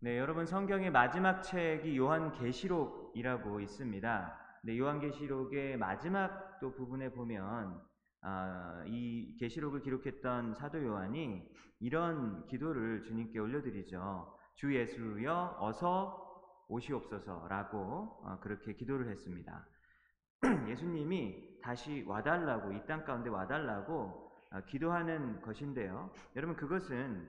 네, 여러분 성경의 마지막 책이 요한계시록이라고 있습니다. 네, 요한계시록의 마지막 또 부분에 보면 아, 이 계시록을 기록했던 사도 요한이 이런 기도를 주님께 올려드리죠. 주 예수여 어서 오시옵소서라고 어, 그렇게 기도를 했습니다. 예수님이 다시 와달라고 이 땅 가운데 와달라고 어, 기도하는 것인데요. 여러분 그것은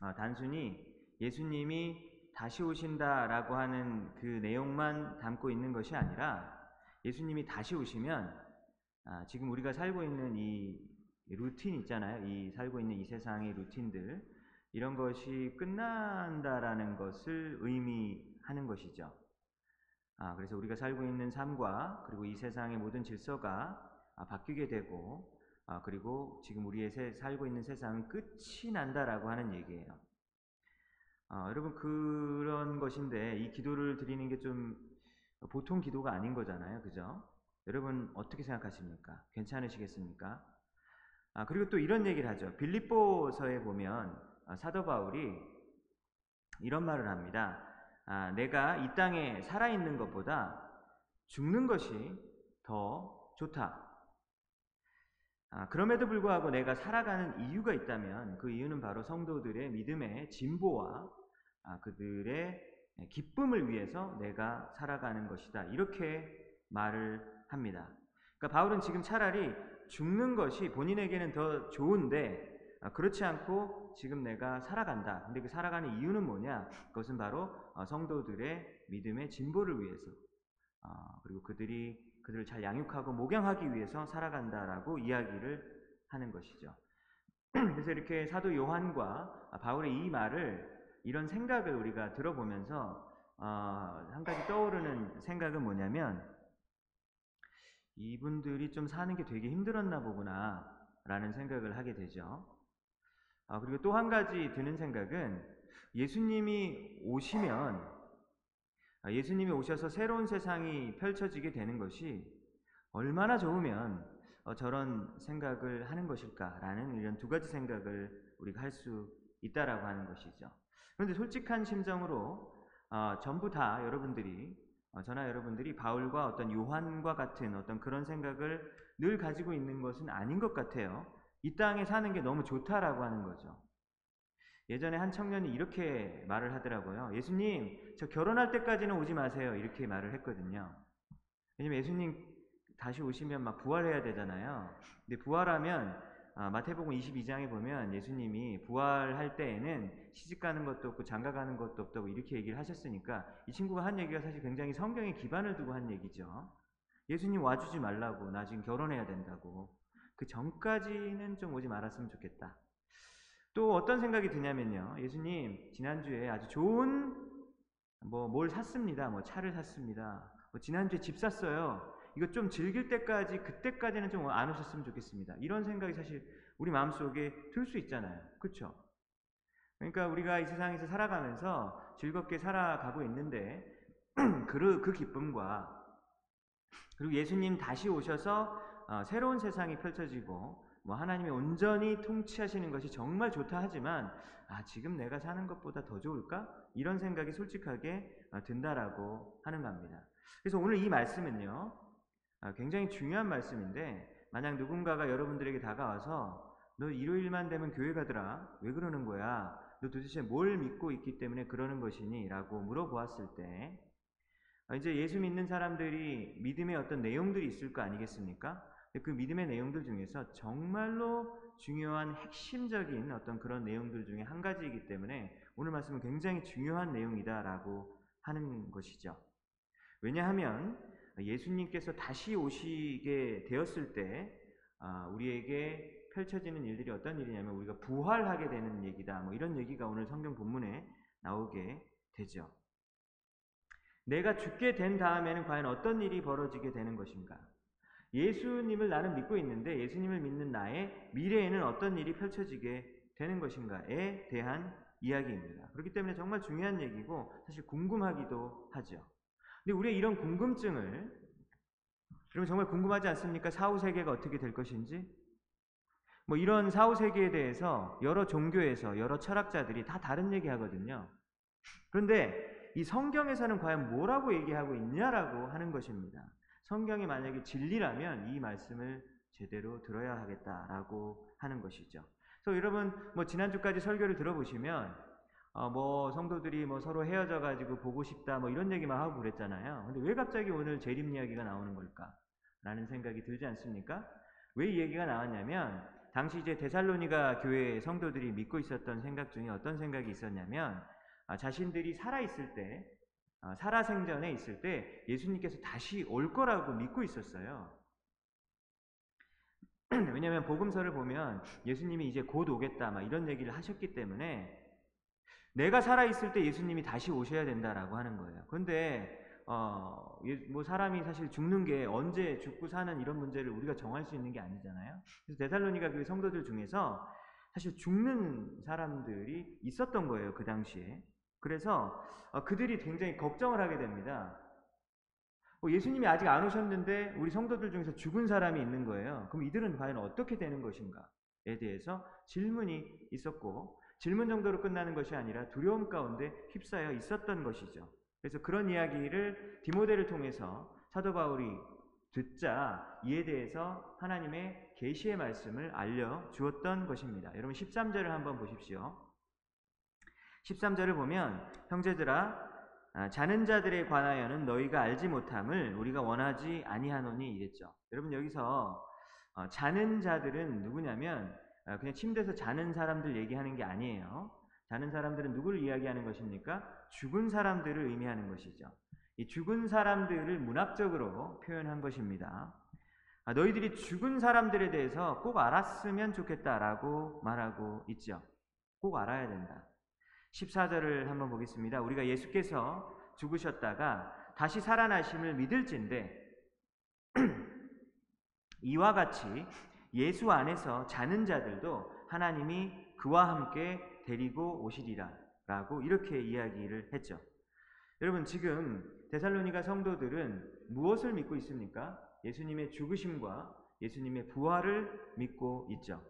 어, 단순히 예수님이 다시 오신다라고 하는 그 내용만 담고 있는 것이 아니라 예수님이 다시 오시면 아, 지금 우리가 살고 있는 이 루틴 있잖아요. 이 살고 있는 이 세상의 루틴들 이런 것이 끝난다라는 것을 의미하는 것이죠. 아, 그래서 우리가 살고 있는 삶과 그리고 이 세상의 모든 질서가 아, 바뀌게 되고 아, 그리고 지금 우리의 세, 살고 있는 세상은 끝이 난다라고 하는 얘기예요. 아, 여러분 그런 것인데 이 기도를 드리는 게 좀 보통 기도가 아닌 거잖아요, 그죠? 여러분 어떻게 생각하십니까? 괜찮으시겠습니까? 아, 그리고 또 이런 얘기를 하죠. 빌립보서에 보면 아, 사도 바울이 이런 말을 합니다. 아, 내가 이 땅에 살아있는 것보다 죽는 것이 더 좋다. 아, 그럼에도 불구하고 내가 살아가는 이유가 있다면 그 이유는 바로 성도들의 믿음의 진보와 아, 그들의 기쁨을 위해서 내가 살아가는 것이다. 이렇게 말을 합니다. 그러니까 바울은 지금 차라리 죽는 것이 본인에게는 더 좋은데 아, 그렇지 않고 지금 내가 살아간다. 근데 그 살아가는 이유는 뭐냐? 그것은 바로 어, 성도들의 믿음의 진보를 위해서 어, 그리고 그들이 그들을 잘 양육하고 목양하기 위해서 살아간다라고 이야기를 하는 것이죠. 그래서 이렇게 사도 요한과 바울의 이 말을 이런 생각을 우리가 들어보면서 어, 한 가지 떠오르는 생각은 뭐냐면 이분들이 좀 사는 게 되게 힘들었나 보구나 라는 생각을 하게 되죠. 아, 그리고 또 한 가지 드는 생각은 예수님이 오시면 아, 예수님이 오셔서 새로운 세상이 펼쳐지게 되는 것이 얼마나 좋으면 어, 저런 생각을 하는 것일까라는 이런 두 가지 생각을 우리가 할 수 있다라고 하는 것이죠. 그런데 솔직한 심정으로 어, 전부 다 여러분들이 어, 저나 여러분들이 바울과 어떤 요한과 같은 어떤 그런 생각을 늘 가지고 있는 것은 아닌 것 같아요. 이 땅에 사는 게 너무 좋다라고 하는 거죠. 예전에 한 청년이 이렇게 말을 하더라고요. 예수님, 저 결혼할 때까지는 오지 마세요. 이렇게 말을 했거든요. 왜냐면 예수님 다시 오시면 막 부활해야 되잖아요. 근데 부활하면 아, 마태복음 22장에 보면 예수님이 부활할 때에는 시집 가는 것도 없고 장가 가는 것도 없다고 이렇게 얘기를 하셨으니까 이 친구가 한 얘기가 사실 굉장히 성경에 기반을 두고 한 얘기죠. 예수님 와주지 말라고 나 지금 결혼해야 된다고 그 전까지는 좀 오지 말았으면 좋겠다. 또 어떤 생각이 드냐면요. 예수님 지난주에 아주 좋은 뭐 뭘 샀습니다. 뭐 차를 샀습니다. 뭐 지난주에 집 샀어요. 이거 좀 즐길 때까지 그때까지는 좀 안 오셨으면 좋겠습니다. 이런 생각이 사실 우리 마음속에 들 수 있잖아요. 그렇죠? 그러니까 우리가 이 세상에서 살아가면서 즐겁게 살아가고 있는데 그, 그 기쁨과 그리고 예수님 다시 오셔서 어, 새로운 세상이 펼쳐지고 뭐 하나님이 온전히 통치하시는 것이 정말 좋다 하지만 아 지금 내가 사는 것보다 더 좋을까 이런 생각이 솔직하게 어, 든다라고 하는 겁니다. 그래서 오늘 이 말씀은요 아, 굉장히 중요한 말씀인데 만약 누군가가 여러분들에게 다가와서 너 일요일만 되면 교회 가더라 왜 그러는 거야 너 도대체 뭘 믿고 있기 때문에 그러는 것이니 라고 물어보았을 때 아, 이제 예수 믿는 사람들이 믿음의 어떤 내용들이 있을 거 아니겠습니까? 그 믿음의 내용들 중에서 정말로 중요한 핵심적인 어떤 그런 내용들 중에 한 가지이기 때문에 오늘 말씀은 굉장히 중요한 내용이다라고 하는 것이죠. 왜냐하면 예수님께서 다시 오시게 되었을 때 아, 우리에게 펼쳐지는 일들이 어떤 일이냐면 우리가 부활하게 되는 얘기다. 뭐 이런 얘기가 오늘 성경 본문에 나오게 되죠. 내가 죽게 된 다음에는 과연 어떤 일이 벌어지게 되는 것인가? 예수님을 나는 믿고 있는데 예수님을 믿는 나의 미래에는 어떤 일이 펼쳐지게 되는 것인가에 대한 이야기입니다. 그렇기 때문에 정말 중요한 얘기고 사실 궁금하기도 하죠. 근데 우리의 이런 궁금증을 여러분 정말 궁금하지 않습니까? 사후 세계가 어떻게 될 것인지? 뭐 이런 사후 세계에 대해서 여러 종교에서 여러 철학자들이 다 다른 얘기 하거든요. 그런데 이 성경에서는 과연 뭐라고 얘기하고 있냐라고 하는 것입니다. 성경이 만약에 진리라면 이 말씀을 제대로 들어야 하겠다라고 하는 것이죠. 그래서 여러분 뭐 지난주까지 설교를 들어보시면 어 뭐 성도들이 뭐 서로 헤어져 가지고 보고 싶다 뭐 이런 얘기만 하고 그랬잖아요. 근데 왜 갑자기 오늘 재림 이야기가 나오는 걸까? 라는 생각이 들지 않습니까? 왜 이 얘기가 나왔냐면 당시 이제 데살로니가 교회 성도들이 믿고 있었던 생각 중에 어떤 생각이 있었냐면 아, 자신들이 살아 있을 때 아, 살아 생전에 있을 때 예수님께서 다시 올 거라고 믿고 있었어요. 왜냐하면 복음서를 보면 예수님이 이제 곧 오겠다 막 이런 얘기를 하셨기 때문에 내가 살아 있을 때 예수님이 다시 오셔야 된다라고 하는 거예요. 그런데 어, 뭐 사람이 사실 죽는 게 언제 죽고 사는 이런 문제를 우리가 정할 수 있는 게 아니잖아요. 그래서 데살로니가 그 성도들 중에서 사실 죽는 사람들이 있었던 거예요 그 당시에. 그래서 어, 그들이 굉장히 걱정을 하게 됩니다. 어, 예수님이 아직 안 오셨는데 우리 성도들 중에서 죽은 사람이 있는 거예요. 그럼 이들은 과연 어떻게 되는 것인가에 대해서 질문이 있었고 질문 정도로 끝나는 것이 아니라 두려움 가운데 휩싸여 있었던 것이죠. 그래서 그런 이야기를 디모데를 통해서 사도 바울이 듣자 이에 대해서 하나님의 계시의 말씀을 알려 주었던 것입니다. 여러분 13절을 한번 보십시오. 13절을 보면 형제들아 아, 자는 자들에 관하여는 너희가 알지 못함을 우리가 원하지 아니하노니 이랬죠. 여러분 여기서 어, 자는 자들은 누구냐면 어, 그냥 침대에서 자는 사람들 얘기하는 게 아니에요. 자는 사람들은 누구를 이야기하는 것입니까? 죽은 사람들을 의미하는 것이죠. 이 죽은 사람들을 문학적으로 표현한 것입니다. 아, 너희들이 죽은 사람들에 대해서 꼭 알았으면 좋겠다라고 말하고 있죠. 꼭 알아야 된다. 14절을 한번 보겠습니다. 우리가 예수께서 죽으셨다가 다시 살아나심을 믿을진데 이와 같이 예수 안에서 자는 자들도 하나님이 그와 함께 데리고 오시리라 라고 이렇게 이야기를 했죠. 여러분 지금 데살로니가 성도들은 무엇을 믿고 있습니까? 예수님의 죽으심과 예수님의 부활을 믿고 있죠.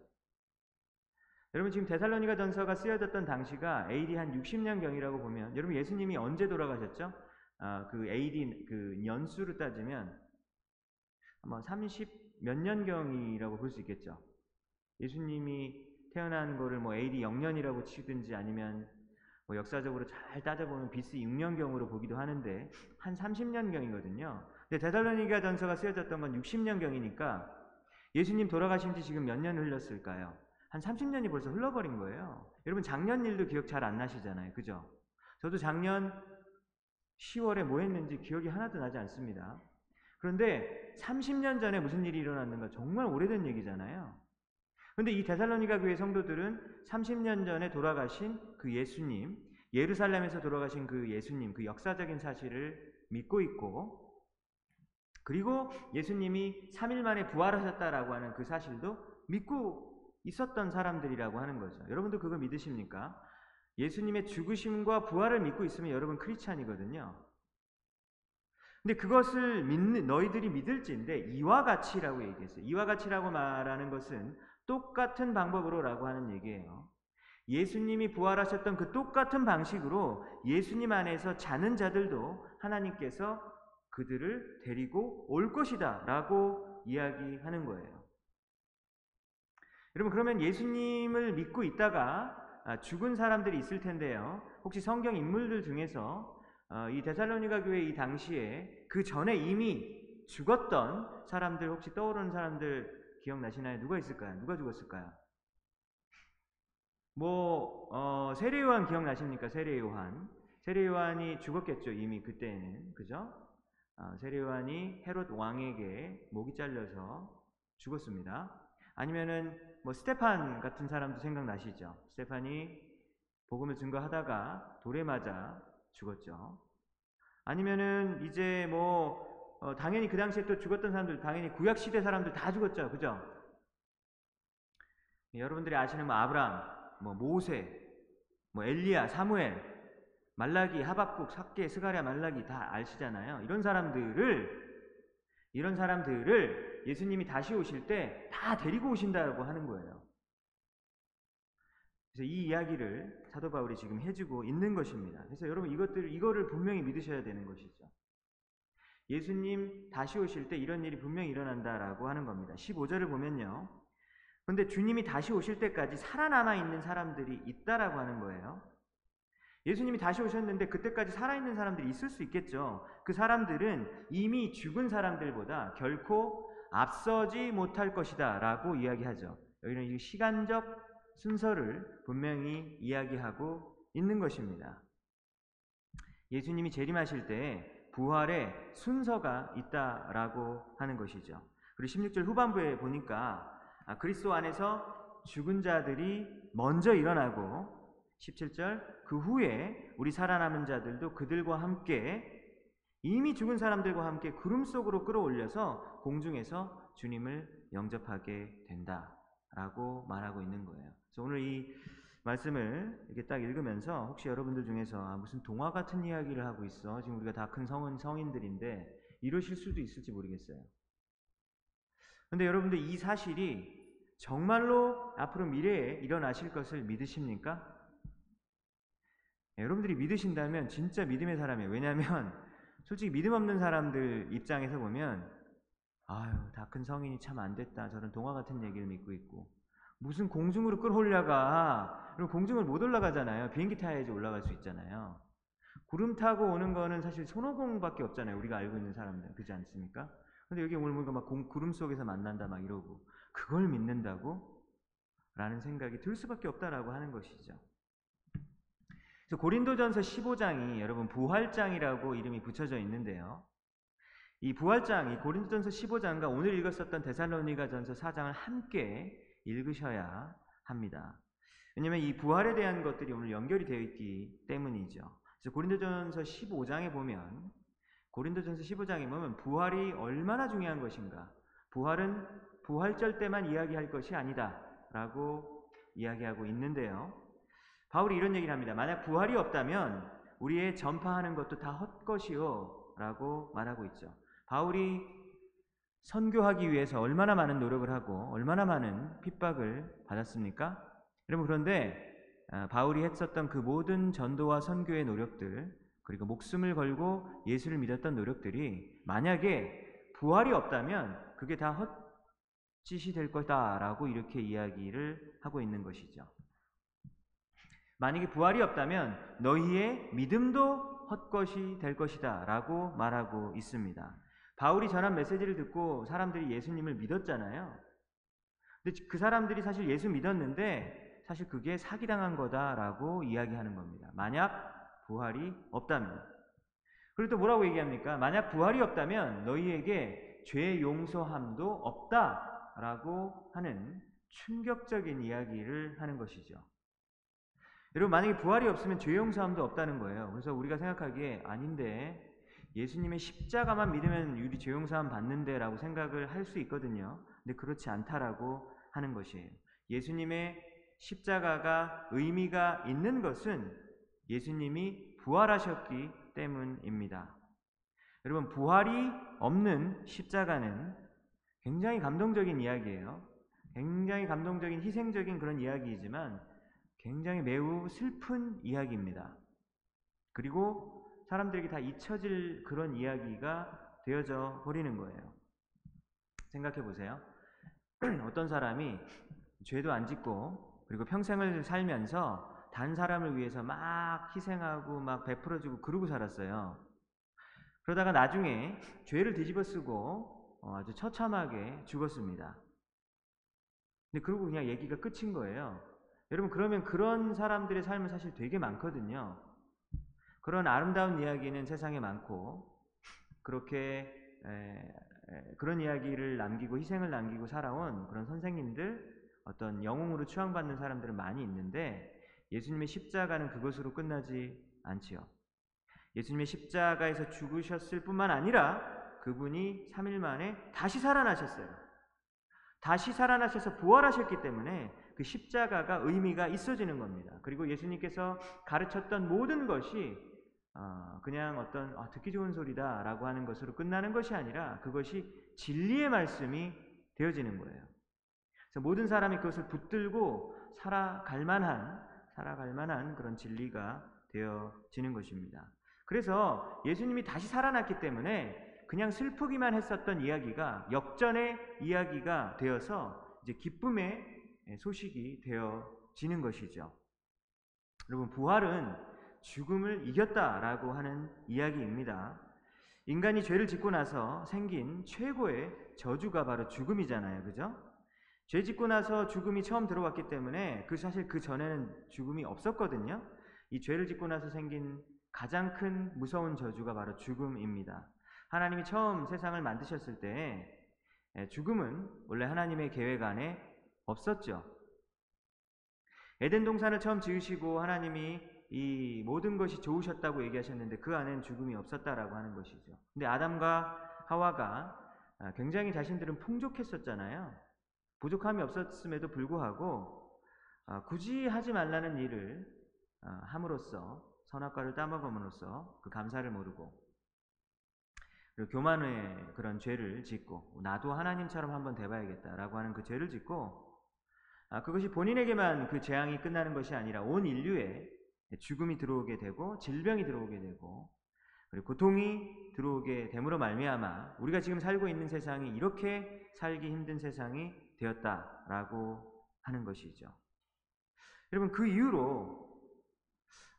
여러분 지금 데살로니가 전서가 쓰여졌던 당시가 AD 한 60년경이라고 보면 여러분 예수님이 언제 돌아가셨죠? 아, 그 AD 그 연수로 따지면 아마 30 몇 년경이라고 볼 수 있겠죠. 예수님이 태어난 거를 뭐 AD 0년이라고 치든지 아니면 뭐 역사적으로 잘 따져보면 BC 6년경으로 보기도 하는데 한 30년경이거든요. 근데 데살로니가 전서가 쓰여졌던 건 60년경이니까 예수님 돌아가신 지 지금 몇 년 흘렀을까요? 한 30년이 벌써 흘러버린 거예요. 여러분 작년 일도 기억 잘 안 나시잖아요. 그죠? 저도 작년 10월에 뭐 했는지 기억이 하나도 나지 않습니다. 그런데 30년 전에 무슨 일이 일어났는가 정말 오래된 얘기잖아요. 그런데 이 데살로니가 교회 성도들은 30년 전에 돌아가신 그 예수님, 예루살렘에서 돌아가신 그 예수님, 그 역사적인 사실을 믿고 있고 그리고 예수님이 3일 만에 부활하셨다라고 하는 그 사실도 믿고 있었던 사람들이라고 하는 거죠. 여러분도 그걸 믿으십니까? 예수님의 죽으심과 부활을 믿고 있으면 여러분 크리스찬이거든요. 근데 그것을 믿는 너희들이 믿을지인데 이와 같이라고 얘기했어요. 이와 같이라고 말하는 것은 똑같은 방법으로라고 하는 얘기예요. 예수님이 부활하셨던 그 똑같은 방식으로 예수님 안에서 자는 자들도 하나님께서 그들을 데리고 올 것이다 라고 이야기하는 거예요. 여러분 그러면 예수님을 믿고 있다가 아, 죽은 사람들이 있을 텐데요. 혹시 성경 인물들 중에서 어, 이 데살로니가 교회 이 당시에 그 전에 이미 죽었던 사람들 혹시 떠오르는 사람들 기억나시나요? 누가 있을까요? 누가 죽었을까요? 뭐 어, 세례 요한 기억나십니까? 세례 요한. 세례 요한이 죽었겠죠. 이미 그때는. 그죠? 어, 세례 요한이 헤롯 왕에게 목이 잘려서 죽었습니다. 아니면은 뭐 스테판 같은 사람도 생각나시죠? 스테판이 복음을 증거하다가 돌에 맞아 죽었죠. 아니면은 이제 뭐 어, 당연히 그 당시에 또 죽었던 사람들 당연히 구약 시대 사람들 다 죽었죠. 그죠? 여러분들이 아시는 뭐 아브람, 뭐 모세, 뭐 엘리야, 사무엘, 말라기, 하박국, 학개, 스가랴, 말라기 다 아시잖아요. 이런 사람들을 이런 사람들을 예수님이 다시 오실 때 다 데리고 오신다고 하는 거예요. 그래서 이 이야기를 사도 바울이 지금 해주고 있는 것입니다. 그래서 여러분 이것들 이거를 분명히 믿으셔야 되는 것이죠. 예수님 다시 오실 때 이런 일이 분명히 일어난다라고 하는 겁니다. 15절을 보면요. 근데 주님이 다시 오실 때까지 살아남아 있는 사람들이 있다라고 하는 거예요. 예수님이 다시 오셨는데 그때까지 살아있는 사람들이 있을 수 있겠죠. 그 사람들은 이미 죽은 사람들보다 결코 앞서지 못할 것이다 라고 이야기하죠. 여기는 이 시간적 순서를 분명히 이야기하고 있는 것입니다. 예수님이 재림하실 때 부활의 순서가 있다라고 하는 것이죠. 그리고 16절 후반부에 보니까 아, 그리스도 안에서 죽은 자들이 먼저 일어나고 17절 그 후에 우리 살아남은 자들도 그들과 함께 이미 죽은 사람들과 함께 구름 속으로 끌어올려서 공중에서 주님을 영접하게 된다라고 말하고 있는 거예요. 그래서 오늘 이 말씀을 이렇게 딱 읽으면서 혹시 여러분들 중에서 아, 무슨 동화 같은 이야기를 하고 있어. 지금 우리가 다 큰 성은 성인들인데 이러실 수도 있을지 모르겠어요. 근데 여러분들 이 사실이 정말로 앞으로 미래에 일어나실 것을 믿으십니까? 네, 여러분들이 믿으신다면 진짜 믿음의 사람이에요. 왜냐하면 솔직히 믿음 없는 사람들 입장에서 보면 아유 다 큰 성인이 참 안 됐다. 저런 동화 같은 얘기를 믿고 있고 무슨 공중으로 끌어올려가 그럼 공중을 못 올라가잖아요. 비행기 타야지 올라갈 수 있잖아요. 구름 타고 오는 거는 사실 손오공밖에 없잖아요. 우리가 알고 있는 사람들 그렇지 않습니까? 근데 여기 오늘 보니까 막 구름 속에서 만난다 막 이러고 그걸 믿는다고? 라는 생각이 들 수밖에 없다라고 하는 것이죠. 그래서 고린도전서 15장이 여러분 부활장이라고 이름이 붙여져 있는데요. 이 부활장, 이 고린도전서 15장과 오늘 읽었었던 데살로니가전서 4장을 함께 읽으셔야 합니다. 왜냐하면 이 부활에 대한 것들이 오늘 연결이 되어 있기 때문이죠. 그래서 고린도전서 15장에 보면 고린도전서 15장에 보면 부활이 얼마나 중요한 것인가. 부활은 부활절 때만 이야기할 것이 아니다라고 이야기하고 있는데요. 바울이 이런 얘기를 합니다. 만약 부활이 없다면 우리의 전파하는 것도 다 헛것이요 라고 말하고 있죠. 바울이 선교하기 위해서 얼마나 많은 노력을 하고 얼마나 많은 핍박을 받았습니까? 여러분 그런데 아, 바울이 했었던 그 모든 전도와 선교의 노력들 그리고 목숨을 걸고 예수를 믿었던 노력들이 만약에 부활이 없다면 그게 다 헛짓이 될 거다라고 이렇게 이야기를 하고 있는 것이죠. 만약에 부활이 없다면 너희의 믿음도 헛것이 될 것이다 라고 말하고 있습니다. 바울이 전한 메시지를 듣고 사람들이 예수님을 믿었잖아요. 근데 그 사람들이 사실 예수 믿었는데 사실 그게 사기당한 거다라고 이야기하는 겁니다. 만약 부활이 없다면. 그리고 또 뭐라고 얘기합니까? 만약 부활이 없다면 너희에게 죄 용서함도 없다라고 하는 충격적인 이야기를 하는 것이죠. 여러분 만약에 부활이 없으면 죄 용서함도 없다는 거예요. 그래서 우리가 생각하기에 아닌데 예수님의 십자가만 믿으면 우리 죄 용서함 받는데라고 생각을 할 수 있거든요. 근데 그렇지 않다라고 하는 것이에요. 예수님의 십자가가 의미가 있는 것은 예수님이 부활하셨기 때문입니다. 여러분 부활이 없는 십자가는 굉장히 감동적인 이야기예요. 굉장히 감동적인 희생적인 그런 이야기이지만 굉장히 매우 슬픈 이야기입니다. 그리고 사람들에게 다 잊혀질 그런 이야기가 되어져 버리는 거예요. 생각해 보세요. 어떤 사람이 죄도 안 짓고 그리고 평생을 살면서 단 사람을 위해서 막 희생하고 막 베풀어주고 그러고 살았어요. 그러다가 나중에 죄를 뒤집어 쓰고 어, 아주 처참하게 죽었습니다. 근데 그러고 그냥 얘기가 끝인 거예요. 여러분 그러면 그런 사람들의 삶은 사실 되게 많거든요. 그런 아름다운 이야기는 세상에 많고 그렇게 에, 에, 그런 이야기를 남기고 희생을 남기고 살아온 그런 선생님들 어떤 영웅으로 추앙받는 사람들은 많이 있는데 예수님의 십자가는 그것으로 끝나지 않지요. 예수님의 십자가에서 죽으셨을 뿐만 아니라 그분이 3일 만에 다시 살아나셨어요. 다시 살아나셔서 부활하셨기 때문에 그 십자가가 의미가 있어지는 겁니다. 그리고 예수님께서 가르쳤던 모든 것이 어, 그냥 어떤 아, 듣기 좋은 소리다라고 하는 것으로 끝나는 것이 아니라 그것이 진리의 말씀이 되어지는 거예요. 그래서 모든 사람이 그것을 붙들고 살아갈 만한 살아갈 만한 그런 진리가 되어지는 것입니다. 그래서 예수님이 다시 살아났기 때문에 그냥 슬프기만 했었던 이야기가 역전의 이야기가 되어서 이제 기쁨의 소식이 되어지는 것이죠. 여러분 부활은 죽음을 이겼다라고 하는 이야기입니다. 인간이 죄를 짓고 나서 생긴 최고의 저주가 바로 죽음이잖아요. 그죠? 죄 짓고 나서 죽음이 처음 들어왔기 때문에 그 사실 그 전에는 죽음이 없었거든요. 이 죄를 짓고 나서 생긴 가장 큰 무서운 저주가 바로 죽음입니다. 하나님이 처음 세상을 만드셨을 때 죽음은 원래 하나님의 계획 안에 없었죠. 에덴 동산을 처음 지으시고 하나님이 이 모든 것이 좋으셨다고 얘기하셨는데 그 안엔 죽음이 없었다라고 하는 것이죠. 근데 아담과 하와가 아, 굉장히 자신들은 풍족했었잖아요. 부족함이 없었음에도 불구하고 아, 굳이 하지 말라는 일을 아, 함으로써 선악과를 따먹음으로써 그 감사를 모르고 그리고 교만의 그런 죄를 짓고 나도 하나님처럼 한번 돼봐야겠다라고 하는 그 죄를 짓고 아, 그것이 본인에게만 그 재앙이 끝나는 것이 아니라 온 인류에 죽음이 들어오게 되고 질병이 들어오게 되고 그리고 고통이 들어오게 됨으로 말미암아 우리가 지금 살고 있는 세상이 이렇게 살기 힘든 세상이 되었다라고 하는 것이죠. 여러분 그 이후로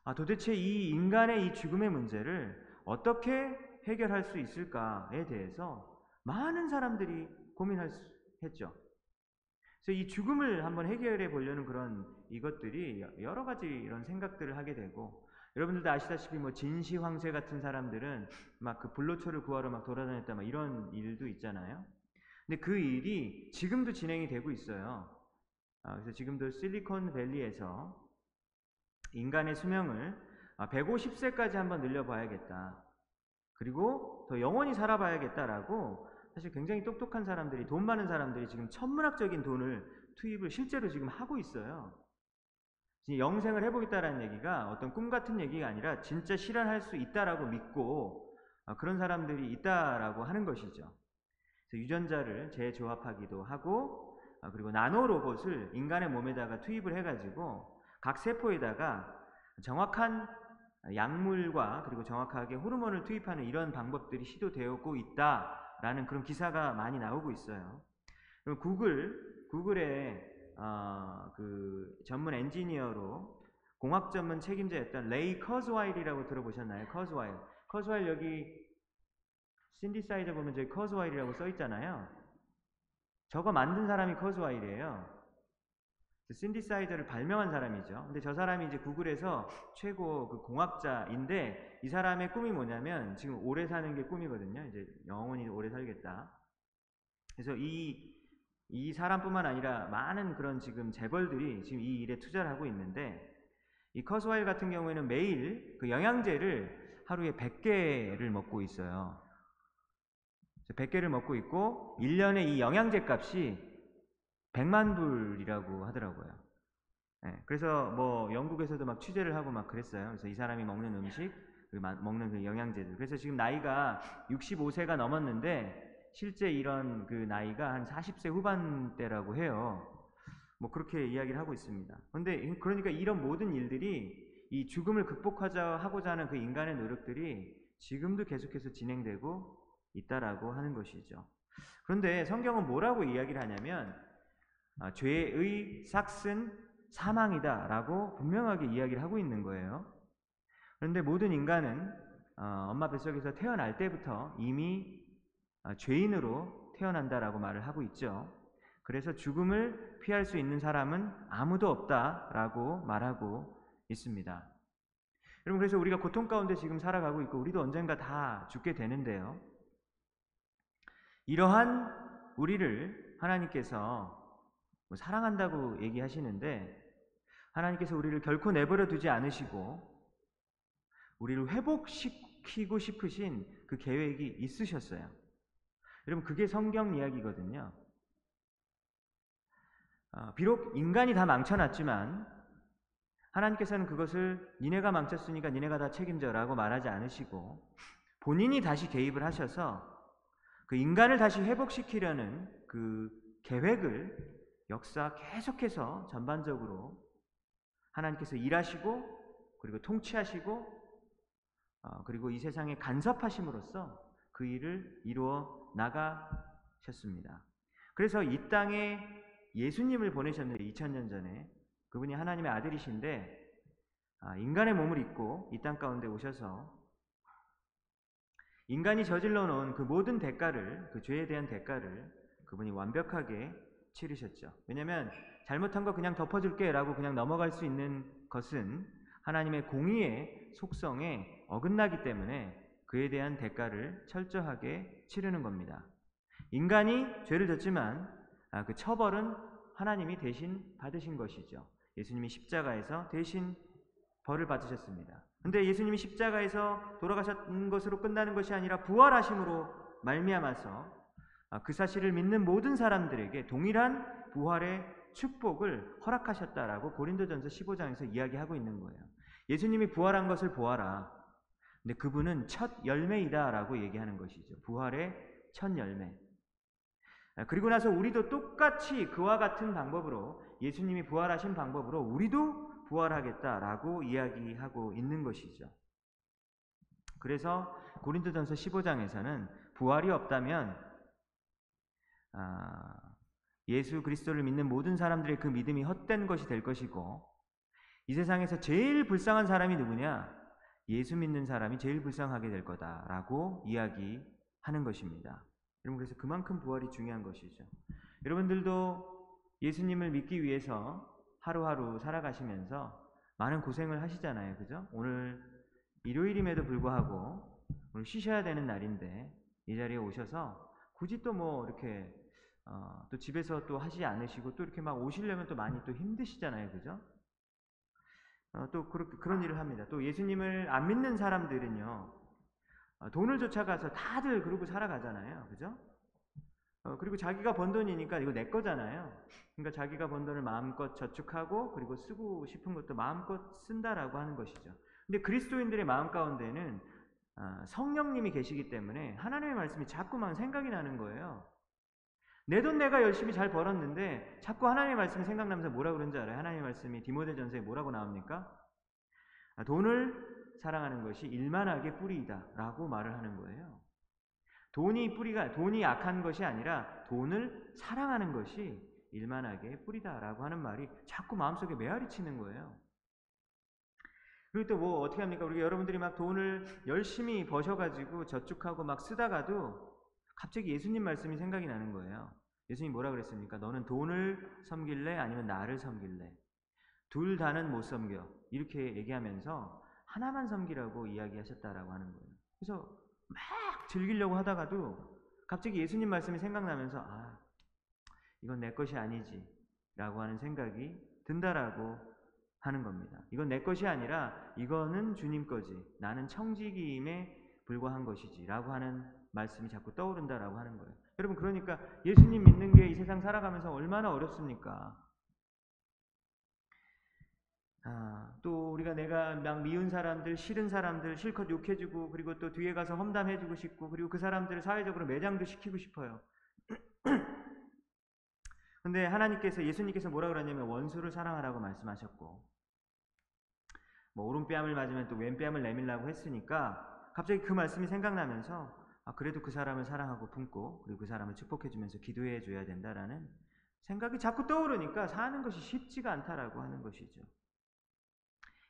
아, 도대체 이 인간의 이 죽음의 문제를 어떻게 해결할 수 있을까에 대해서 많은 사람들이 고민할 수 했죠. 그래서 이 죽음을 한번 해결해 보려는 그런 이것들이 여러 가지 이런 생각들을 하게 되고 여러분들도 아시다시피 뭐 진시 황새 같은 사람들은 막 그 불로초를 구하러 막 돌아다녔다 막 이런 일도 있잖아요. 근데 그 일이 지금도 진행이 되고 있어요. 아, 그래서 지금도 실리콘밸리에서 인간의 수명을 150세까지 아, 한번 늘려봐야겠다. 그리고 더 영원히 살아봐야겠다라고 사실 굉장히 똑똑한 사람들이 돈 많은 사람들이 지금 천문학적인 돈을 투입을 실제로 지금 하고 있어요. 영생을 해보겠다라는 얘기가 어떤 꿈 같은 얘기가 아니라 진짜 실현할 수 있다라고 믿고 아, 그런 사람들이 있다라고 하는 것이죠. 유전자를 재조합하기도 하고 아, 그리고 나노 로봇을 인간의 몸에다가 투입을 해가지고 각 세포에다가 정확한 약물과 그리고 정확하게 호르몬을 투입하는 이런 방법들이 시도되고 있다 라는 그런 기사가 많이 나오고 있어요. 그럼 구글 구글의 어, 그 전문 엔지니어로 공학 전문 책임자였던 레이 커즈와일이라고 들어보셨나요? 커즈와일. 커즈와일 여기 신디사이저 보면 저기 커즈와일이라고 써 있잖아요. 저거 만든 사람이 커즈와일이에요. 그 신디사이저를 발명한 사람이죠. 근데 저 사람이 이제 구글에서 최고 그 공학자인데 이 사람의 꿈이 뭐냐면 지금 오래 사는 게 꿈이거든요. 이제 영원히 오래 살겠다. 그래서 이, 이 사람뿐만 아니라 많은 그런 지금 재벌들이 지금 이 일에 투자를 하고 있는데 이 커스와일 같은 경우에는 매일 그 영양제를 하루에 100개를 먹고 있어요. 100개를 먹고 있고 1년에 이 영양제 값이 100만 불이라고 하더라고요. 네, 그래서 뭐 영국에서도 막 취재를 하고 막 그랬어요. 그래서 이 사람이 먹는 음식, 그 먹는 그 영양제들. 그래서 지금 나이가 65세가 넘었는데 실제 이런 그 나이가 한 40세 후반대라고 해요. 뭐 그렇게 이야기를 하고 있습니다. 근데 그러니까 이런 모든 일들이 이 죽음을 극복하자 하고자 하는 그 인간의 노력들이 지금도 계속해서 진행되고 있다라고 하는 것이죠. 그런데 성경은 뭐라고 이야기를 하냐면 아, 죄의 삭은 사망이다라고 분명하게 이야기를 하고 있는 거예요. 그런데 모든 인간은 어, 엄마 뱃속에서 태어날 때부터 이미 어, 죄인으로 태어난다라고 말을 하고 있죠. 그래서 죽음을 피할 수 있는 사람은 아무도 없다라고 말하고 있습니다. 여러분 그래서 우리가 고통 가운데 지금 살아가고 있고 우리도 언젠가 다 죽게 되는데요. 이러한 우리를 하나님께서 뭐 사랑한다고 얘기하시는데 하나님께서 우리를 결코 내버려 두지 않으시고 우리를 회복시키고 싶으신 그 계획이 있으셨어요. 여러분 그게 성경 이야기거든요. 어, 비록 인간이 다 망쳐놨지만 하나님께서는 그것을 니네가 망쳤으니까 니네가 다 책임져라고 말하지 않으시고 본인이 다시 개입을 하셔서 그 인간을 다시 회복시키려는 그 계획을 역사 계속해서 전반적으로 하나님께서 일하시고 그리고 통치하시고 어, 그리고 이 세상에 간섭하심으로써 그 일을 이루어 나가셨습니다. 그래서 이 땅에 예수님을 보내셨는데 2000년 전에 그분이 하나님의 아들이신데 아, 인간의 몸을 입고 이 땅 가운데 오셔서 인간이 저질러 놓은 그 모든 대가를 그 죄에 대한 대가를 그분이 완벽하게 치르셨죠. 왜냐하면 잘못한 거 그냥 덮어줄게라고 그냥 넘어갈 수 있는 것은 하나님의 공의의 속성에 어긋나기 때문에 그에 대한 대가를 철저하게 치르는 겁니다. 인간이 죄를 졌지만 아, 그 처벌은 하나님이 대신 받으신 것이죠. 예수님이 십자가에서 대신 벌을 받으셨습니다. 근데 예수님이 십자가에서 돌아가셨던 것으로 끝나는 것이 아니라 부활하심으로 말미암아서 아, 그 사실을 믿는 모든 사람들에게 동일한 부활의 축복을 허락하셨다라고 고린도전서 15장에서 이야기하고 있는 거예요. 예수님이 부활한 것을 보아라. 근데 그분은 첫 열매이다라고 얘기하는 것이죠. 부활의 첫 열매. 아, 그리고 나서 우리도 똑같이 그와 같은 방법으로 예수님이 부활하신 방법으로 우리도 부활하겠다라고 이야기하고 있는 것이죠. 그래서 고린도전서 15장에서는 부활이 없다면 아, 예수 그리스도를 믿는 모든 사람들의 그 믿음이 헛된 것이 될 것이고 이 세상에서 제일 불쌍한 사람이 누구냐? 예수 믿는 사람이 제일 불쌍하게 될 거다라고 이야기하는 것입니다. 여러분 그래서 그만큼 부활이 중요한 것이죠. 여러분들도 예수님을 믿기 위해서 하루하루 살아가시면서 많은 고생을 하시잖아요. 그죠? 오늘 일요일임에도 불구하고 오늘 쉬셔야 되는 날인데 이 자리에 오셔서 굳이 또 뭐 이렇게 어, 또 집에서 또 하지 않으시고 또 이렇게 막 오시려면 또 많이 또 힘드시잖아요. 그죠? 어, 또 그렇, 그런 일을 합니다. 또 예수님을 안 믿는 사람들은요. 어, 돈을 쫓아가서 다들 그러고 살아가잖아요. 그죠? 어, 그리고 자기가 번 돈이니까 이거 내 거잖아요. 그러니까 자기가 번 돈을 마음껏 저축하고 그리고 쓰고 싶은 것도 마음껏 쓴다라고 하는 것이죠. 근데 그리스도인들의 마음 가운데는 어, 성령님이 계시기 때문에 하나님의 말씀이 자꾸만 생각이 나는 거예요. 내 돈 내가 열심히 잘 벌었는데 자꾸 하나님의 말씀이 생각나면서 뭐라 그런지 알아요? 하나님의 말씀이 디모데전서에 뭐라고 나옵니까? 아, 돈을 사랑하는 것이 일만하게 뿌리이다라고 말을 하는 거예요. 돈이 뿌리가 돈이 악한 것이 아니라 돈을 사랑하는 것이 일만하게 뿌리다라고 하는 말이 자꾸 마음속에 메아리 치는 거예요. 그리고 또 뭐 어떻게 합니까? 우리 여러분들이 막 돈을 열심히 버셔가지고 저축하고 막 쓰다가도 갑자기 예수님 말씀이 생각이 나는 거예요. 예수님 뭐라 그랬습니까? 너는 돈을 섬길래 아니면 나를 섬길래? 둘 다는 못 섬겨. 이렇게 얘기하면서 하나만 섬기라고 이야기하셨다라고 하는 거예요. 그래서 막 즐기려고 하다가도 갑자기 예수님 말씀이 생각나면서 아, 이건 내 것이 아니지. 라고 하는 생각이 든다라고 하는 겁니다. 이건 내 것이 아니라 이거는 주님 거지. 나는 청지기임에 불과한 것이지. 라고 하는 말씀이 자꾸 떠오른다라고 하는 거예요. 여러분, 그러니까 예수님 믿는 게 이 세상 살아가면서 얼마나 어렵습니까? 아, 또 우리가 내가 막 미운 사람들, 싫은 사람들 실컷 욕해주고 그리고 또 뒤에 가서 험담해주고 싶고 그리고 그 사람들을 사회적으로 매장도 시키고 싶어요. 근데 하나님께서 예수님께서 뭐라 그러냐면 원수를 사랑하라고 말씀하셨고 뭐 오른뺨을 맞으면 또 왼뺨을 내밀라고 했으니까 갑자기 그 말씀이 생각나면서 아, 그래도 그 사람을 사랑하고 품고 그리고 그 사람을 축복해주면서 기도해 줘야 된다라는 생각이 자꾸 떠오르니까 사는 것이 쉽지가 않다라고 하는 것이죠.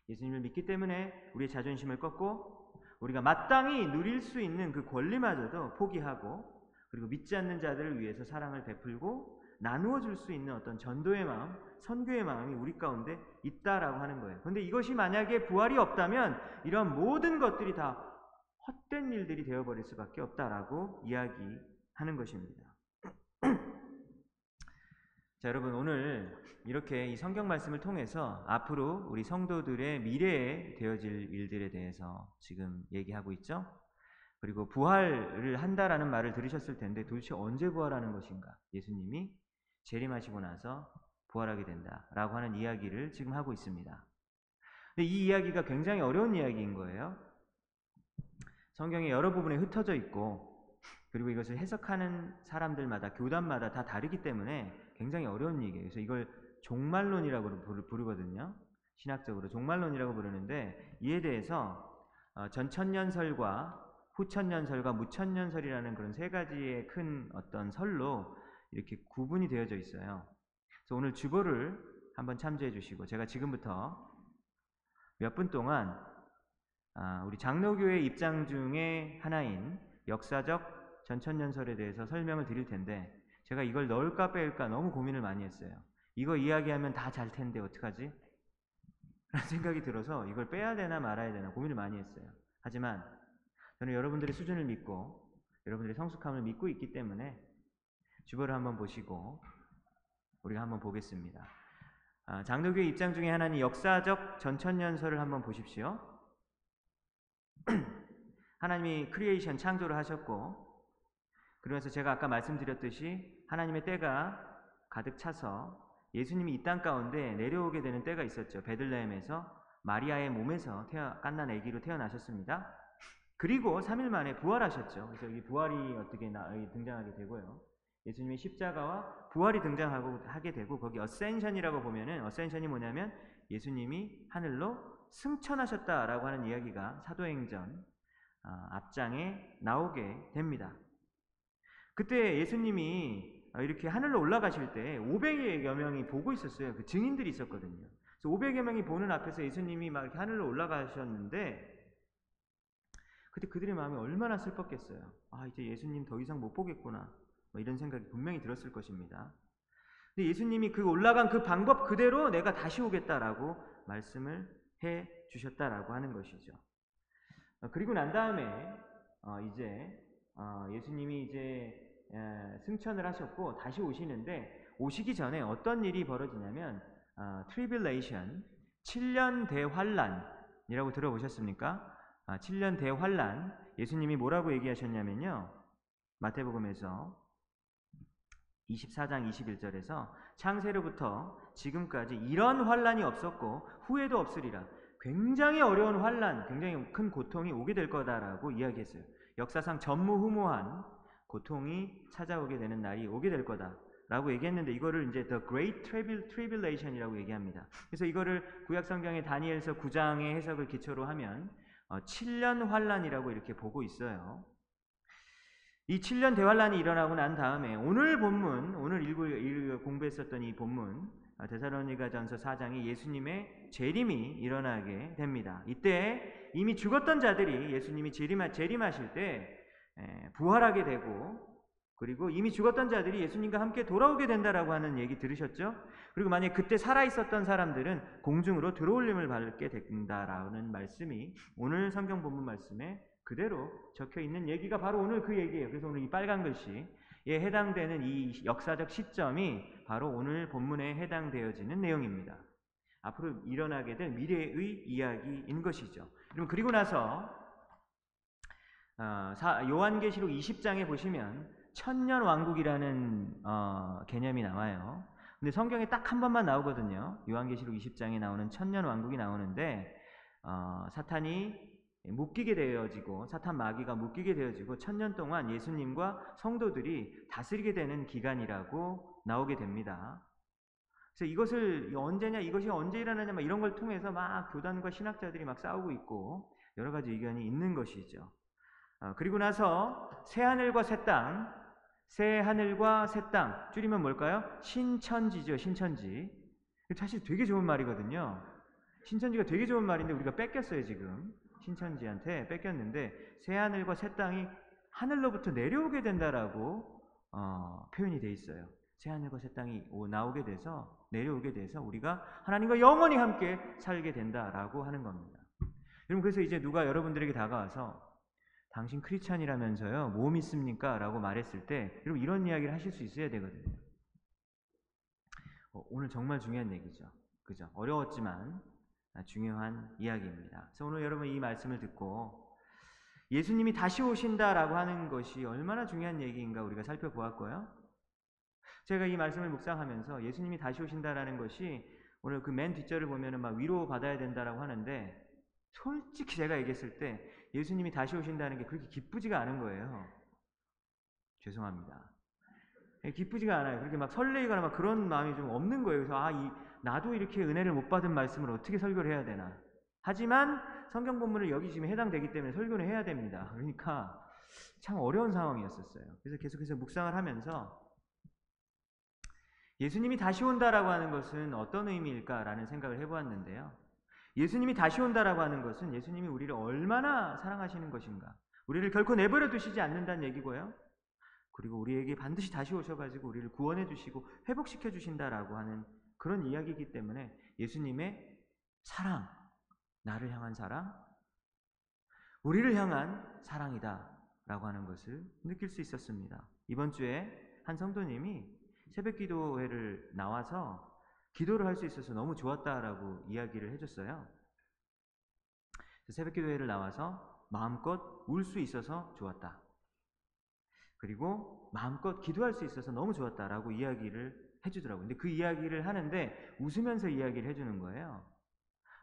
예수님을 믿기 때문에 우리의 자존심을 꺾고 우리가 마땅히 누릴 수 있는 그 권리마저도 포기하고 그리고 믿지 않는 자들을 위해서 사랑을 베풀고 나누어 줄 수 있는 어떤 전도의 마음, 선교의 마음이 우리 가운데 있다라고 하는 거예요. 그런데 이것이 만약에 부활이 없다면 이런 모든 것들이 다 헛된 일들이 되어버릴 수밖에 없다라고 이야기하는 것입니다. 자, 여러분 오늘 이렇게 이 성경 말씀을 통해서 앞으로 우리 성도들의 미래에 되어질 일들에 대해서 지금 얘기하고 있죠. 그리고 부활을 한다라는 말을 들으셨을 텐데 도대체 언제 부활하는 것인가? 예수님이 재림하시고 나서 부활하게 된다라고 하는 이야기를 지금 하고 있습니다. 근데 이 이야기가 굉장히 어려운 이야기인 거예요. 성경의 여러 부분에 흩어져 있고 그리고 이것을 해석하는 사람들마다 교단마다 다 다르기 때문에 굉장히 어려운 얘기예요. 그래서 이걸 종말론이라고 부르- 부르거든요. 신학적으로 종말론이라고 부르는데 이에 대해서 어, 전천년설과 후천년설과 무천년설이라는 그런 세 가지의 큰 어떤 설로 이렇게 구분이 되어져 있어요. 그래서 오늘 주보를 한번 참조해 주시고 제가 지금부터 몇 분 동안 아, 우리 장로교의 입장 중에 하나인 역사적 전천년설에 대해서 설명을 드릴 텐데 제가 이걸 넣을까 뺄까 너무 고민을 많이 했어요. 이거 이야기하면 다 잘 텐데 어떡하지? 라는 생각이 들어서 이걸 빼야 되나 말아야 되나 고민을 많이 했어요. 하지만 저는 여러분들의 수준을 믿고 여러분들의 성숙함을 믿고 있기 때문에 주보를 한번 보시고 우리가 한번 보겠습니다. 아, 장로교의 입장 중에 하나는 역사적 전천년설을 한번 보십시오. 하나님이 creation 창조를 하셨고 그러면서 제가 아까 말씀드렸듯이 하나님의 때가 가득 차서 예수님이 이 땅 가운데 내려오게 되는 때가 있었죠. 베들레헴에서 마리아의 몸에서 태어, 깐난 아기로 태어나셨습니다. 그리고 3일 만에 부활하셨죠. 그래서 이 부활이 어떻게 나, 등장하게 되고요. 예수님의 십자가와 부활이 등장하고 하게 되고 거기 어센션이라고 보면은 어센션이 뭐냐면 예수님이 하늘로 승천하셨다라고 하는 이야기가 사도행전 아, 앞장에 나오게 됩니다. 그때 예수님이 이렇게 하늘로 올라가실 때 500여 명이 보고 있었어요. 그 증인들이 있었거든요. 그래서 500여 명이 보는 앞에서 예수님이 막 이렇게 하늘로 올라가셨는데 그때 그들의 마음이 얼마나 슬펐겠어요. 아 이제 예수님 더 이상 못 보겠구나. 뭐 이런 생각이 분명히 들었을 것입니다. 근데 예수님이 그 올라간 그 방법 그대로 내가 다시 오겠다라고 말씀을 해 주셨다라고 하는 것이죠. 어, 그리고 난 다음에 어, 이제 어, 예수님이 이제 승천을 하셨고 다시 오시는데 오시기 전에 어떤 일이 벌어지냐면 tribulation 7년 대환란이라고 들어보셨습니까? 7년 대환란 예수님이 뭐라고 얘기하셨냐면요. 마태복음에서 24장 21절에서 창세로부터 지금까지 이런 환란이 없었고 후에도 없으리라. 굉장히 어려운 환란, 굉장히 큰 고통이 오게 될 거다라고 이야기했어요. 역사상 전무후무한 고통이 찾아오게 되는 날이 오게 될 거다라고 얘기했는데 이거를 이제 The Great Tribulation이라고 얘기합니다. 그래서 이거를 구약 성경의 다니엘서 9장의 해석을 기초로 하면 7년 환란이라고 이렇게 보고 있어요. 이 7년 대환란이 일어나고 난 다음에 오늘 본문, 오늘 일, 공부했었던 이 본문 데살로니가전서 4장에 예수님의 재림이 일어나게 됩니다. 이때 이미 죽었던 자들이 예수님이 재림하, 재림하실 때 부활하게 되고 그리고 이미 죽었던 자들이 예수님과 함께 돌아오게 된다라고 하는 얘기 들으셨죠? 그리고 만약 그때 살아 있었던 사람들은 공중으로 들어올림을 받게 된다라는 말씀이 오늘 성경 본문 말씀에 그대로 적혀 있는 얘기가 바로 오늘 그 얘기예요. 그래서 오늘 이 빨간 글씨 에 해당되는 이 역사적 시점이 바로 오늘 본문에 해당되어지는 내용입니다. 앞으로 일어나게 될 미래의 이야기인 것이죠. 그럼 그리고 나서 어, 요한계시록 20장에 보시면 천년 왕국이라는 어, 개념이 나와요. 근데 성경에 딱 한 번만 나오거든요. 요한계시록 20장에 나오는 천년 왕국이 나오는데 어, 사탄이 묶이게 되어지고 사탄 마귀가 묶이게 되어지고 천년 동안 예수님과 성도들이 다스리게 되는 기간이라고 나오게 됩니다. 그래서 이것을 언제냐 이것이 언제 일어나냐 막 이런 걸 통해서 막 교단과 신학자들이 막 싸우고 있고 여러 가지 의견이 있는 것이죠. 어, 그리고 나서 새 하늘과 새 땅, 새 하늘과 새 땅 줄이면 뭘까요? 신천지죠, 신천지. 사실 되게 좋은 말이거든요. 신천지가 되게 좋은 말인데 우리가 뺏겼어요 지금. 신천지한테 뺏겼는데 새 하늘과 새 땅이 하늘로부터 내려오게 된다라고 어, 표현이 돼 있어요. 새 하늘과 새 땅이 나오게 돼서 내려오게 돼서 우리가 하나님과 영원히 함께 살게 된다라고 하는 겁니다. 여러분 그래서 이제 누가 여러분들에게 다가와서 당신 크리스찬이라면서요 뭐 믿습니까? 라고 말했을 때 여러분 이런 이야기를 하실 수 있어야 되거든요. 어, 오늘 정말 중요한 얘기죠. 그죠? 어려웠지만 중요한 이야기입니다. 그래서 오늘 여러분 이 말씀을 듣고 예수님이 다시 오신다라고 하는 것이 얼마나 중요한 얘기인가 우리가 살펴보았고요. 제가 이 말씀을 묵상하면서 예수님이 다시 오신다라는 것이 오늘 그 맨 뒷절을 보면은 막 위로 받아야 된다라고 하는데 솔직히 제가 얘기했을 때 예수님이 다시 오신다는 게 그렇게 기쁘지가 않은 거예요. 죄송합니다. 예, 기쁘지가 않아요. 그렇게 막 설레이거나 막 그런 마음이 좀 없는 거예요. 그래서 아, 이, 나도 이렇게 은혜를 못 받은 말씀을 어떻게 설교를 해야 되나. 하지만 성경 본문을 여기 지금 해당되기 때문에 설교는 해야 됩니다. 그러니까 참 어려운 상황이었었어요. 그래서 계속해서 묵상을 하면서 예수님이 다시 온다라고 하는 것은 어떤 의미일까라는 생각을 해보았는데요. 예수님이 다시 온다라고 하는 것은 예수님이 우리를 얼마나 사랑하시는 것인가. 우리를 결코 내버려 두시지 않는다는 얘기고요. 그리고 우리에게 반드시 다시 오셔가지고 우리를 구원해 주시고 회복시켜 주신다라고 하는 그런 이야기이기 때문에 예수님의 사랑, 나를 향한 사랑, 우리를 향한 사랑이다 라고 하는 것을 느낄 수 있었습니다. 이번 주에 한 성도님이 새벽 기도회를 나와서 기도를 할 수 있어서 너무 좋았다라고 이야기를 해줬어요. 새벽 기도회를 나와서 마음껏 울 수 있어서 좋았다. 그리고 마음껏 기도할 수 있어서 너무 좋았다라고 이야기를 해주더라고요. 근데 그 이야기를 하는데 웃으면서 이야기를 해주는 거예요.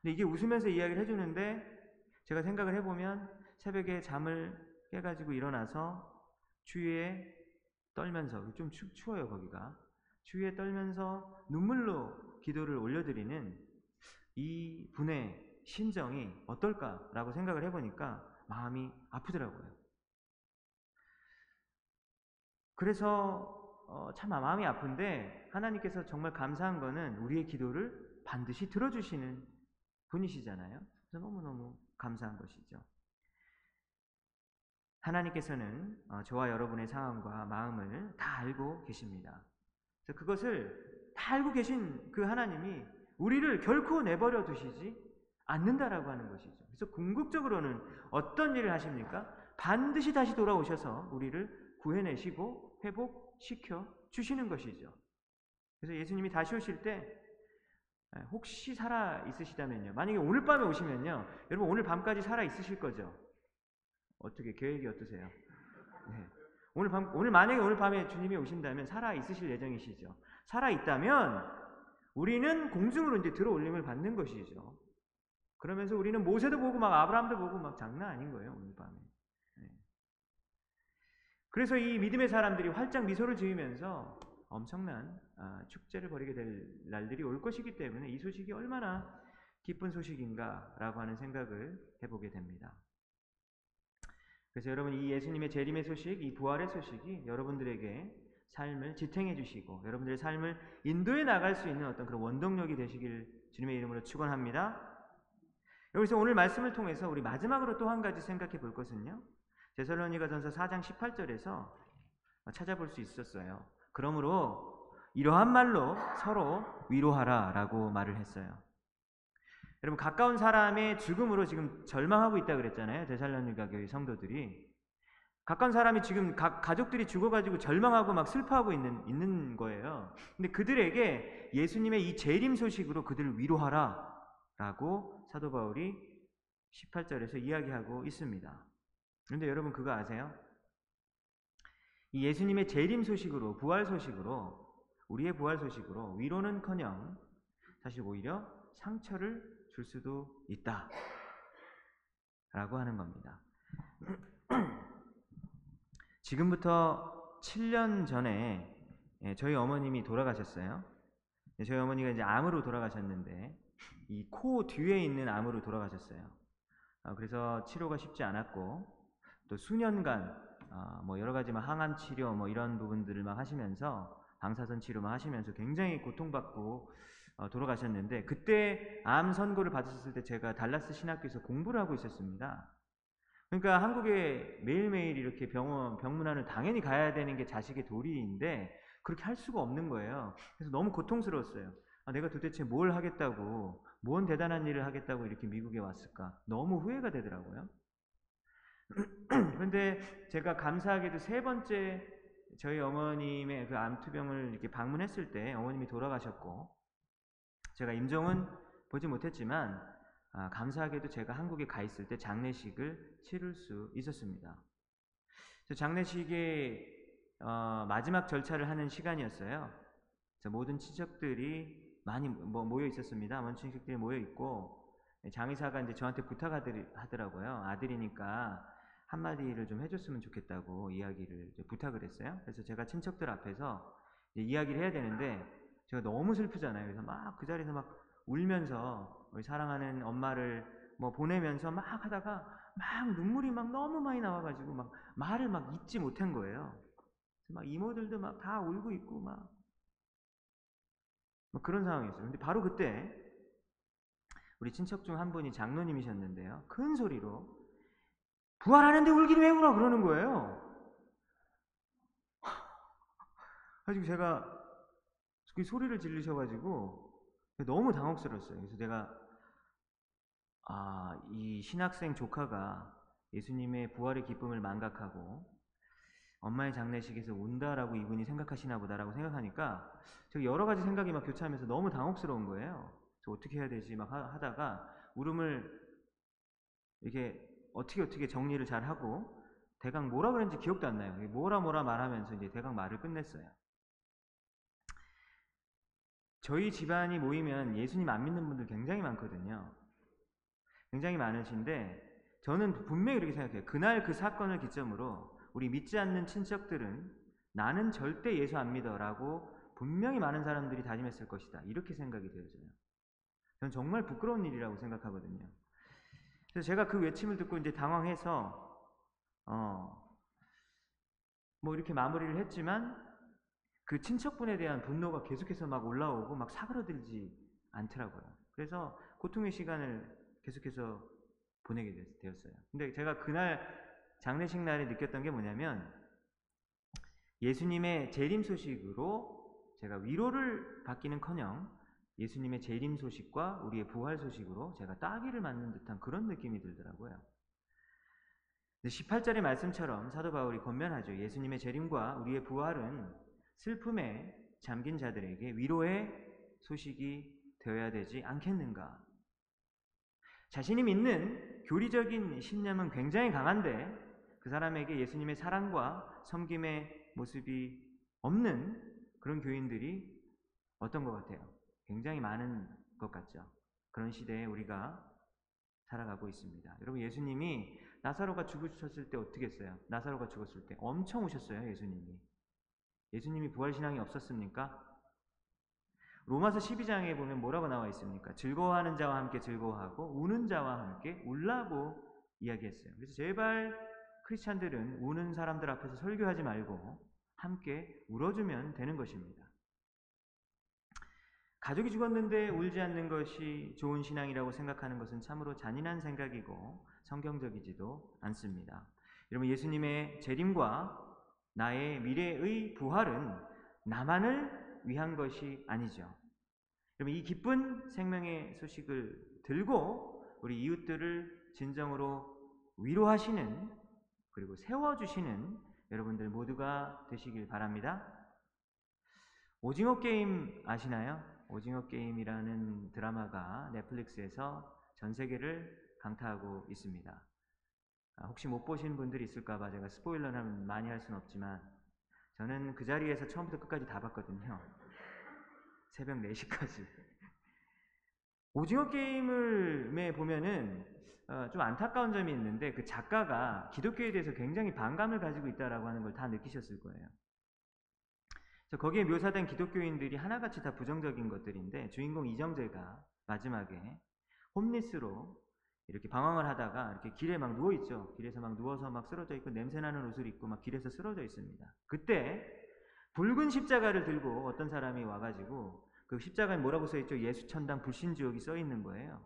근데 이게 웃으면서 이야기를 해주는데 제가 생각을 해보면 새벽에 잠을 깨가지고 일어나서 추위에 떨면서 좀 추, 추워요 거기가 추위에 떨면서 눈물로 기도를 올려드리는 이 분의 심정이 어떨까라고 생각을 해보니까 마음이 아프더라고요. 그래서 어, 참 마음이 아픈데 하나님께서 정말 감사한 거는 우리의 기도를 반드시 들어주시는 분이시잖아요. 그래서 너무너무 감사한 것이죠. 하나님께서는 어, 저와 여러분의 상황과 마음을 다 알고 계십니다. 그래서 그것을 다 알고 계신 그 하나님이 우리를 결코 내버려 두시지 않는다라고 하는 것이죠. 그래서 궁극적으로는 어떤 일을 하십니까? 반드시 다시 돌아오셔서 우리를 구해내시고 회복시켜 주시는 것이죠. 그래서 예수님이 다시 오실 때 혹시 살아 있으시다면요. 만약에 오늘 밤에 오시면요. 여러분 오늘 밤까지 살아 있으실 거죠? 어떻게 계획이 어떠세요? 네. 오늘 밤 오늘 만약에 오늘 밤에 주님이 오신다면 살아 있으실 예정이시죠. 살아 있다면 우리는 공중으로 이제 들어올림을 받는 것이죠. 그러면서 우리는 모세도 보고 막 아브라함도 보고 막 장난 아닌 거예요 오늘 밤에. 네. 그래서 이 믿음의 사람들이 활짝 미소를 지으면서 엄청난 아, 축제를 벌이게 될 날들이 올 것이기 때문에 이 소식이 얼마나 기쁜 소식인가라고 하는 생각을 해보게 됩니다. 그래서 여러분 이 예수님의 재림의 소식, 이 부활의 소식이 여러분들에게 삶을 지탱해 주시고 여러분들의 삶을 인도해 나갈 수 있는 어떤 그런 원동력이 되시길 주님의 이름으로 축원합니다. 여기서 오늘 말씀을 통해서 우리 마지막으로 또 한 가지 생각해 볼 것은요. 데살로니가전서 4장 18절에서 찾아볼 수 있었어요. 그러므로 이러한 말로 서로 위로하라 라고 말을 했어요. 여러분 가까운 사람의 죽음으로 지금 절망하고 있다 그랬잖아요. 데살로니가 교회 성도들이 가까운 사람이 지금 가, 가족들이 죽어가지고 절망하고 막 슬퍼하고 있는 있는 거예요. 근데 그들에게 예수님의 이 재림 소식으로 그들을 위로하라라고 사도 바울이 18절에서 이야기하고 있습니다. 그런데 여러분 그거 아세요? 이 예수님의 재림 소식으로 부활 소식으로 우리의 부활 소식으로 위로는커녕 사실 오히려 상처를 줄 수도 있다. 라고 하는 겁니다. 지금부터 7년 전에 예, 저희 어머님이 돌아가셨어요. 예, 저희 어머니가 이제 암으로 돌아가셨는데 이 코 뒤에 있는 암으로 돌아가셨어요. 아, 그래서 치료가 쉽지 않았고 또 수년간 어, 뭐 여러 가지 막 항암 치료 뭐 이런 부분들을 막 하시면서 방사선 치료만 하시면서 굉장히 고통받고 어, 돌아가셨는데 그때 암 선고를 받으셨을 때 제가 달라스 신학교에서 공부를 하고 있었습니다. 그러니까 한국에 매일매일 이렇게 병원 병문안을 당연히 가야 되는 게 자식의 도리인데 그렇게 할 수가 없는 거예요. 그래서 너무 고통스러웠어요. 아, 내가 도대체 뭘 하겠다고, 뭔 대단한 일을 하겠다고 이렇게 미국에 왔을까? 너무 후회가 되더라고요. 그런데 제가 감사하게도 세 번째 저희 어머님의 그 암투병을 이렇게 방문했을 때 어머님이 돌아가셨고 제가 임종은 보지 못했지만 아, 감사하게도 제가 한국에 가 있을 때 장례식을 치를 수 있었습니다. 장례식의 어, 마지막 절차를 하는 시간이었어요. 모든 친척들이 많이 뭐 모여 있었습니다. 먼 친척들이 모여 있고 장의사가 이제 저한테 부탁하더라고요. 아들이니까 한마디를 좀 해줬으면 좋겠다고 이야기를 부탁을 했어요. 그래서 제가 친척들 앞에서 이야기를 해야 되는데 제가 너무 슬프잖아요. 그래서 막 그 자리에서 막 울면서 우리 사랑하는 엄마를 뭐 보내면서 막 하다가 막 눈물이 막 너무 많이 나와가지고 막 말을 막 잊지 못한 거예요. 막 이모들도 막 다 울고 있고 막, 막 그런 상황이었어요. 근데 바로 그때 우리 친척 중 한 분이 장로님이셨는데요. 큰 소리로 부활하는데 울기는 왜 울어 그러는 거예요. 가지고 제가 그 소리를 지르셔가지고 너무 당혹스러웠어요. 그래서 내가 아, 이 신학생 조카가 예수님의 부활의 기쁨을 망각하고 엄마의 장례식에서 운다라고 이분이 생각하시나 보다라고 생각하니까 제가 여러 가지 생각이 막 교차하면서 너무 당혹스러운 거예요. 저 어떻게 해야 되지 막 하다가 울음을 이렇게 어떻게 어떻게 정리를 잘 하고 대강 뭐라 그랬는지 기억도 안 나요. 뭐라 뭐라 말하면서 이제 대강 말을 끝냈어요. 저희 집안이 모이면 예수님 안 믿는 분들 굉장히 많거든요. 굉장히 많으신데 저는 분명히 이렇게 생각해요. 그날 그 사건을 기점으로 우리 믿지 않는 친척들은 나는 절대 예수 안 믿어라고 분명히 많은 사람들이 다짐했을 것이다. 이렇게 생각이 되어져요. 저는 정말 부끄러운 일이라고 생각하거든요. 그래서 제가 그 외침을 듣고 이제 당황해서 어, 뭐 이렇게 마무리를 했지만 그 친척분에 대한 분노가 계속해서 막 올라오고 막 사그러들지 않더라고요. 그래서 고통의 시간을 계속해서 보내게 되었어요. 근데 제가 그날 장례식 날에 느꼈던 게 뭐냐면 예수님의 재림 소식으로 제가 위로를 받기는커녕 예수님의 재림 소식과 우리의 부활 소식으로 제가 따기를 맞는 듯한 그런 느낌이 들더라고요. 18절의 말씀처럼 사도 바울이 권면하죠. 예수님의 재림과 우리의 부활은 슬픔에 잠긴 자들에게 위로의 소식이 되어야 되지 않겠는가? 자신이 믿는 교리적인 신념은 굉장히 강한데 그 사람에게 예수님의 사랑과 섬김의 모습이 없는 그런 교인들이 어떤 것 같아요? 굉장히 많은 것 같죠. 그런 시대에 우리가 살아가고 있습니다. 여러분 예수님이 나사로가 죽으셨을 때 어떻게 했어요? 나사로가 죽었을 때 엄청 우셨어요, 예수님이. 예수님이 부활신앙이 없었습니까? 로마서 12장에 보면 뭐라고 나와 있습니까? 즐거워하는 자와 함께 즐거워하고 우는 자와 함께 울라고 이야기했어요. 그래서 제발 크리스찬들은 우는 사람들 앞에서 설교하지 말고 함께 울어주면 되는 것입니다. 가족이 죽었는데 울지 않는 것이 좋은 신앙이라고 생각하는 것은 참으로 잔인한 생각이고 성경적이지도 않습니다. 여러분 예수님의 재림과 나의 미래의 부활은 나만을 위한 것이 아니죠. 여러분 이 기쁜 생명의 소식을 들고 우리 이웃들을 진정으로 위로하시는 그리고 세워주시는 여러분들 모두가 되시길 바랍니다. 오징어 게임 아시나요? 오징어 게임이라는 드라마가 넷플릭스에서 전 세계를 강타하고 있습니다. 아, 혹시 못 보신 분들이 있을까봐 제가 스포일러는 많이 할 수는 없지만 저는 그 자리에서 처음부터 끝까지 다 봤거든요. 새벽 4시까지. 오징어 게임을 보면은 어, 좀 안타까운 점이 있는데 그 작가가 기독교에 대해서 굉장히 반감을 가지고 있다라고 하는 걸 다 느끼셨을 거예요. 거기에 묘사된 기독교인들이 하나같이 다 부정적인 것들인데 주인공 이정재가 마지막에 홈리스로 이렇게 방황을 하다가 이렇게 길에 막 누워 있죠. 길에서 막 누워서 막 쓰러져 있고 냄새 나는 옷을 입고 막 길에서 쓰러져 있습니다. 그때 붉은 십자가를 들고 어떤 사람이 와가지고 그 십자가에 뭐라고 써 있죠? 예수 천당 불신 지옥이 써 있는 거예요.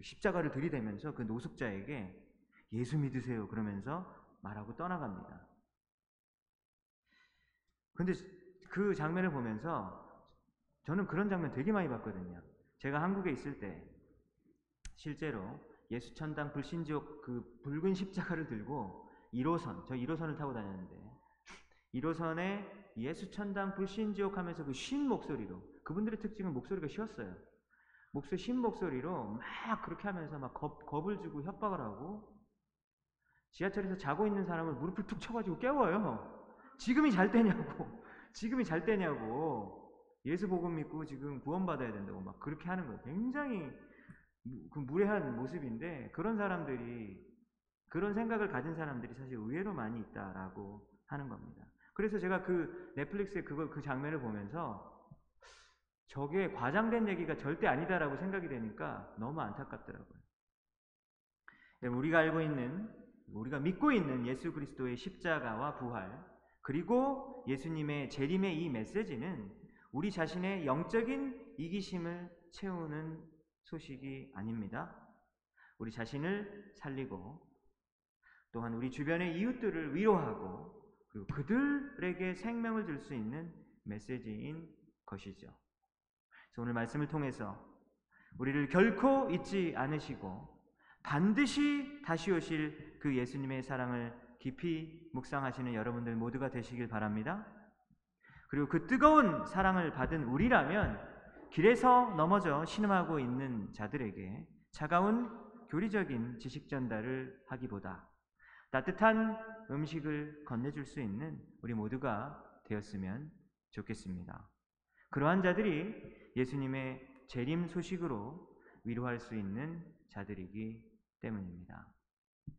십자가를 들이대면서 그 노숙자에게 예수 믿으세요 그러면서 말하고 떠나갑니다. 근데 그 장면을 보면서 저는 그런 장면 되게 많이 봤거든요. 제가 한국에 있을 때 실제로 예수천당 불신지옥 그 붉은 십자가를 들고 1호선, 저 1호선을 타고 다녔는데 1호선에 예수천당 불신지옥 하면서 그 쉰 목소리로 그분들의 특징은 목소리가 쉬었어요. 목소리 쉰 목소리로 막 그렇게 하면서 막 겁, 겁을 주고 협박을 하고 지하철에서 자고 있는 사람을 무릎을 툭 쳐가지고 깨워요. 지금이 잘 때냐고. 지금이 잘 때냐고. 예수 복음 믿고 지금 구원받아야 된다고 막 그렇게 하는 거예요. 굉장히 그 무례한 모습인데 그런 사람들이 그런 생각을 가진 사람들이 사실 의외로 많이 있다라고 하는 겁니다. 그래서 제가 그 넷플릭스의 그거 그 장면을 보면서 저게 과장된 얘기가 절대 아니다라고 생각이 되니까 너무 안타깝더라고요. 우리가 알고 있는 우리가 믿고 있는 예수 그리스도의 십자가와 부활 그리고 예수님의 재림의 이 메시지는 우리 자신의 영적인 이기심을 채우는 소식이 아닙니다. 우리 자신을 살리고 또한 우리 주변의 이웃들을 위로하고 그리고 그들에게 생명을 줄 수 있는 메시지인 것이죠. 그래서 오늘 말씀을 통해서 우리를 결코 잊지 않으시고 반드시 다시 오실 그 예수님의 사랑을 깊이 묵상하시는 여러분들 모두가 되시길 바랍니다. 그리고 그 뜨거운 사랑을 받은 우리라면 길에서 넘어져 신음하고 있는 자들에게 차가운 교리적인 지식 전달을 하기보다 따뜻한 음식을 건네줄 수 있는 우리 모두가 되었으면 좋겠습니다. 그러한 자들이 예수님의 재림 소식으로 위로할 수 있는 자들이기 때문입니다.